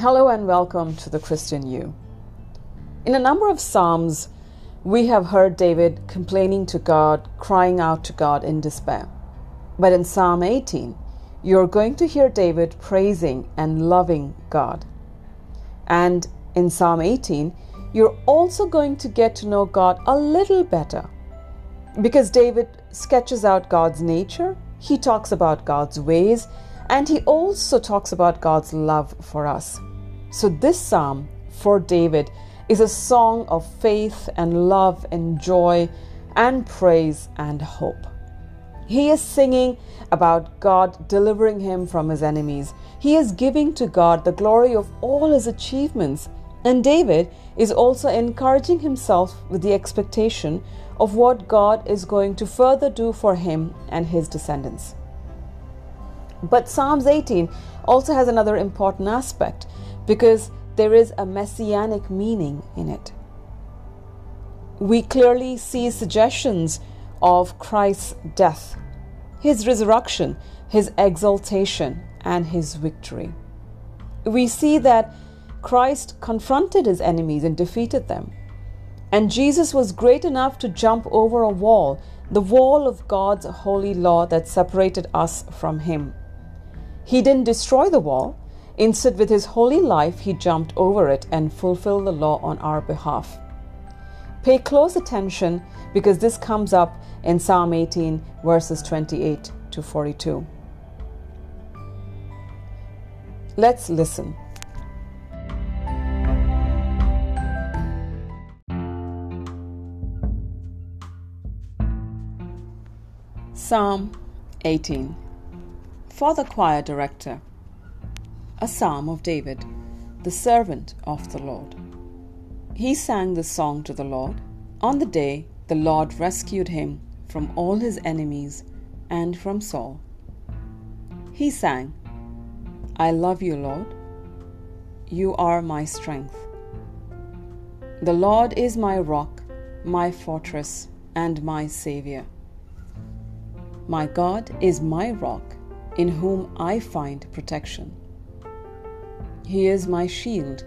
Hello and welcome to the Christian You. In a number of Psalms, we have heard David complaining to God, crying out to God in despair. But in Psalm 18, you're going to hear David praising and loving God. And in Psalm 18, you're also going to get to know God a little better. Because David sketches out God's nature, he talks about God's ways, and he also talks about God's love for us. So, this psalm for David is a song of faith and love and joy and praise and hope. He is singing about God delivering him from his enemies. He is giving to God the glory of all his achievements. And David is also encouraging himself with the expectation of what God is going to further do for him and his descendants. But Psalms 18 also has another important aspect because there is a messianic meaning in it. We clearly see suggestions of Christ's death, his resurrection, his exaltation, and his victory. We see that Christ confronted his enemies and defeated them. And Jesus was great enough to jump over a wall, the wall of God's holy law that separated us from him. He didn't destroy the wall. Instead, with his holy life, he jumped over it and fulfilled the law on our behalf. Pay close attention because this comes up in Psalm 18, verses 28 to 42. Let's listen. Psalm 18 For the choir director, a psalm of David, the servant of the Lord. He sang this song to the Lord on the day the Lord rescued him from all his enemies and from Saul. He sang, I love you, Lord. You are my strength. The Lord is my rock, my fortress, and my Savior. My God is my rock, in whom I find protection. He is my shield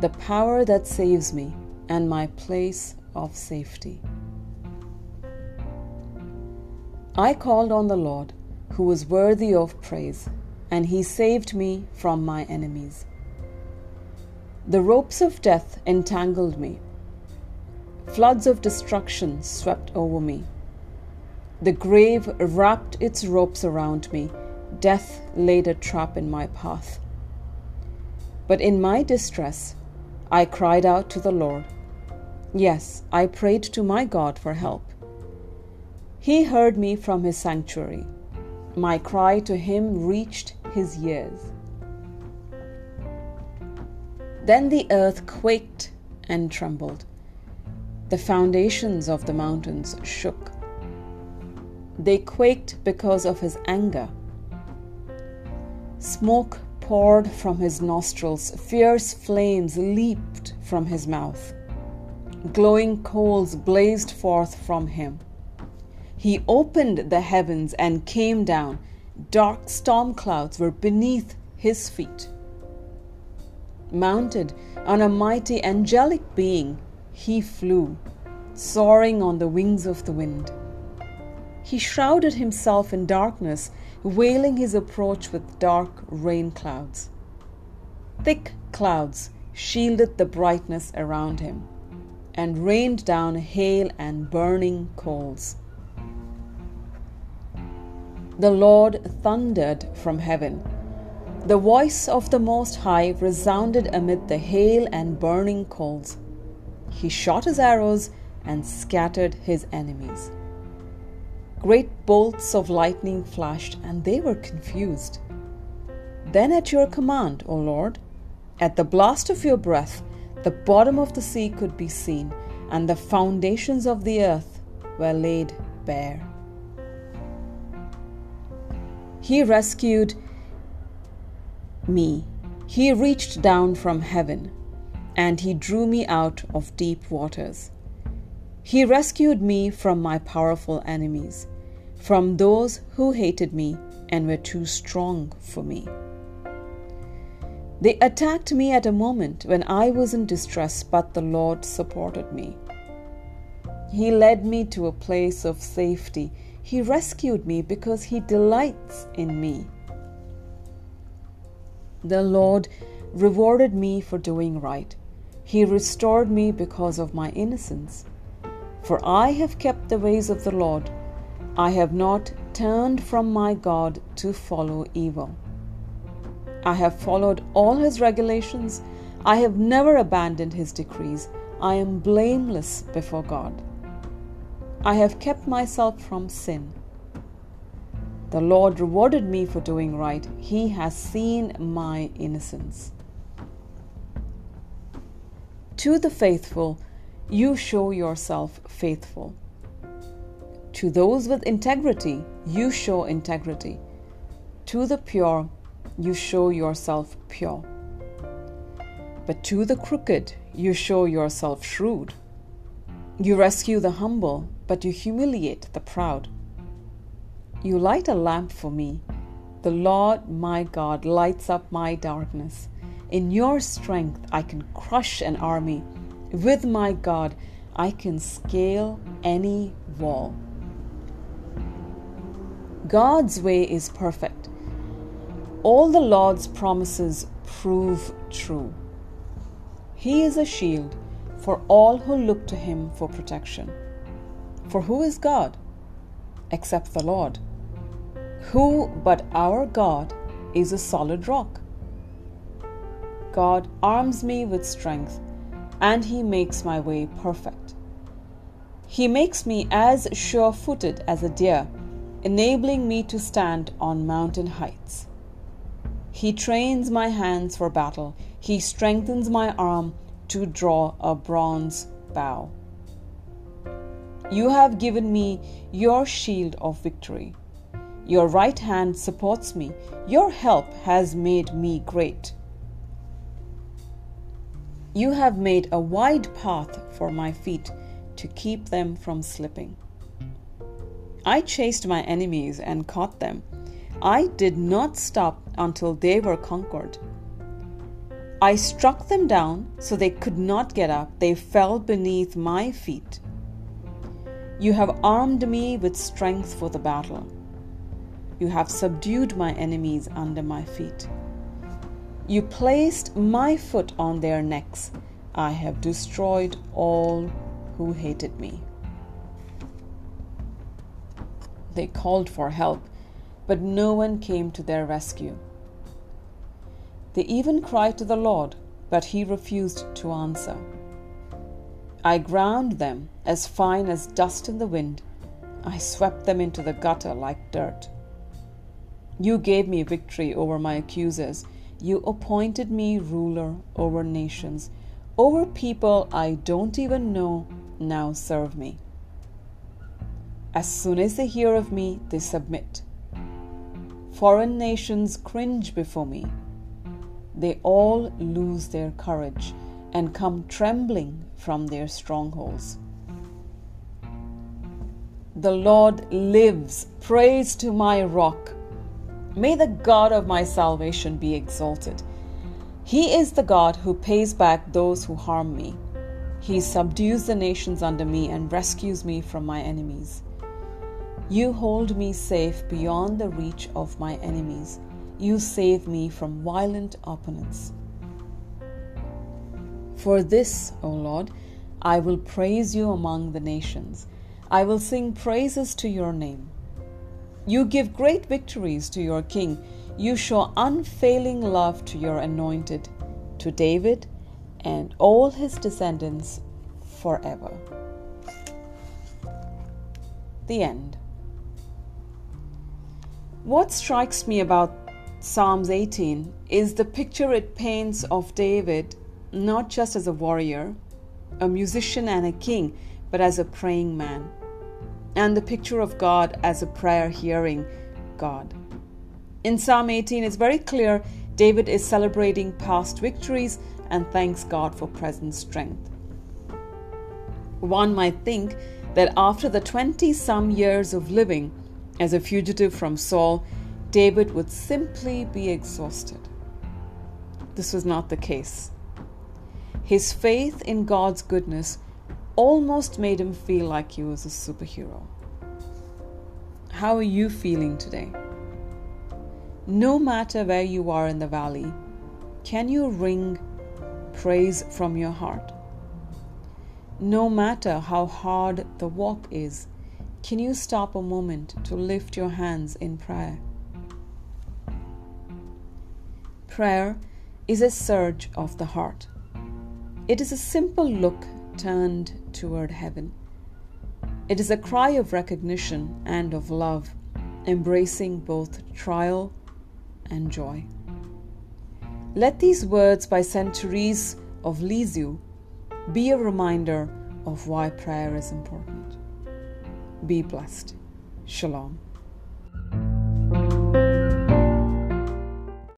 the power that saves me, and my place of safety. I called on the Lord, who was worthy of praise, and he saved me from my enemies. The ropes of death entangled me. Floods of destruction swept over me. The grave wrapped its ropes around me. Death laid a trap in my path. But in my distress, I cried out to the Lord. Yes, I prayed to my God for help. He heard me from his sanctuary. My cry to him reached his ears. Then the earth quaked and trembled. The foundations of the mountains shook. They quaked because of his anger. Smoke poured from his nostrils, fierce flames leaped from his mouth. Glowing coals blazed forth from him. He opened the heavens and came down. Dark storm clouds were beneath his feet. Mounted on a mighty angelic being, he flew, soaring on the wings of the wind. He shrouded himself in darkness veiling his approach with dark rain clouds. Thick clouds shielded the brightness around him and rained down hail and burning coals. The Lord thundered from heaven. The voice of the Most High resounded amid the hail and burning coals. He shot his arrows and scattered his enemies. Great bolts of lightning flashed, and they were confused. Then, at your command, O Lord, at the blast of your breath, the bottom of the sea could be seen, and the foundations of the earth were laid bare. He rescued me. He reached down from heaven, and he drew me out of deep waters. He rescued me from my powerful enemies from those who hated me and were too strong for me. They attacked me at a moment when I was in distress, but the Lord supported me. He led me to a place of safety. He rescued me because He delights in me. The Lord rewarded me for doing right. He restored me because of my innocence. For I have kept the ways of the Lord. I have not turned from my God to follow evil. I have followed all his regulations. I have never abandoned his decrees. I am blameless before God. I have kept myself from sin. The Lord rewarded me for doing right. He has seen my innocence. To the faithful, you show yourself faithful. To those with integrity, you show integrity. To the pure, you show yourself pure. But to the crooked, you show yourself shrewd. You rescue the humble, but you humiliate the proud. You light a lamp for me. The Lord my God lights up my darkness. In your strength, I can crush an army. With my God, I can scale any wall. God's way is perfect. All the Lord's promises prove true. He is a shield for all who look to him for protection. For who is God except the Lord? Who but our God is a solid rock? God arms me with strength, and He makes my way perfect. He makes me as sure footed as a deer, enabling me to stand on mountain heights. He trains my hands for battle, He strengthens my arm to draw a bronze bow. You have given me your shield of victory. Your right hand supports me. Your help has made me great. You have made a wide path for my feet to keep them from slipping. I chased my enemies and caught them. I did not stop until they were conquered. I struck them down so they could not get up. They fell beneath my feet. You have armed me with strength for the battle. You have subdued my enemies under my feet. You placed my foot on their necks. I have destroyed all who hated me. They called for help, but no one came to their rescue. They even cried to the Lord, but he refused to answer. I ground them as fine as dust in the wind. I swept them into the gutter like dirt. You gave me victory over my accusers. You appointed me ruler over nations. Over people I don't even know now serve me. As soon as they hear of me, they submit. Foreign nations cringe before me. They all lose their courage and come trembling from their strongholds. The Lord lives. Praise to my rock. May the God of my salvation be exalted. He is the God who pays back those who harm me. He subdues the nations under me and rescues me from my enemies. You hold me safe beyond the reach of my enemies. You save me from violent opponents. For this, O Lord, I will praise you among the nations. I will sing praises to your name. You give great victories to your king. You show unfailing love to your anointed, to David and all his descendants forever. The end. What strikes me about Psalms 18 is the picture it paints of David not just as a warrior, a musician, and a king, but as a praying man and the picture of God as a prayer hearing God. In Psalm 18, it's very clear David is celebrating past victories and thanks God for present strength. One might think that after the 20 some years of living as a fugitive from Saul, David would simply be exhausted. this was not the case. His faith in God's goodness almost made him feel like he was a superhero. How are you feeling today? No matter where you are in the valley, can you ring praise from your heart? No matter how hard the walk is, can you stop a moment to lift your hands in prayer? Prayer is a surge of the heart. It is a simple look turned toward heaven. It is a cry of recognition and of love, embracing both trial and joy. Let these words by. Therese of Lisieux be a reminder of why prayer is important. Be blessed. Shalom.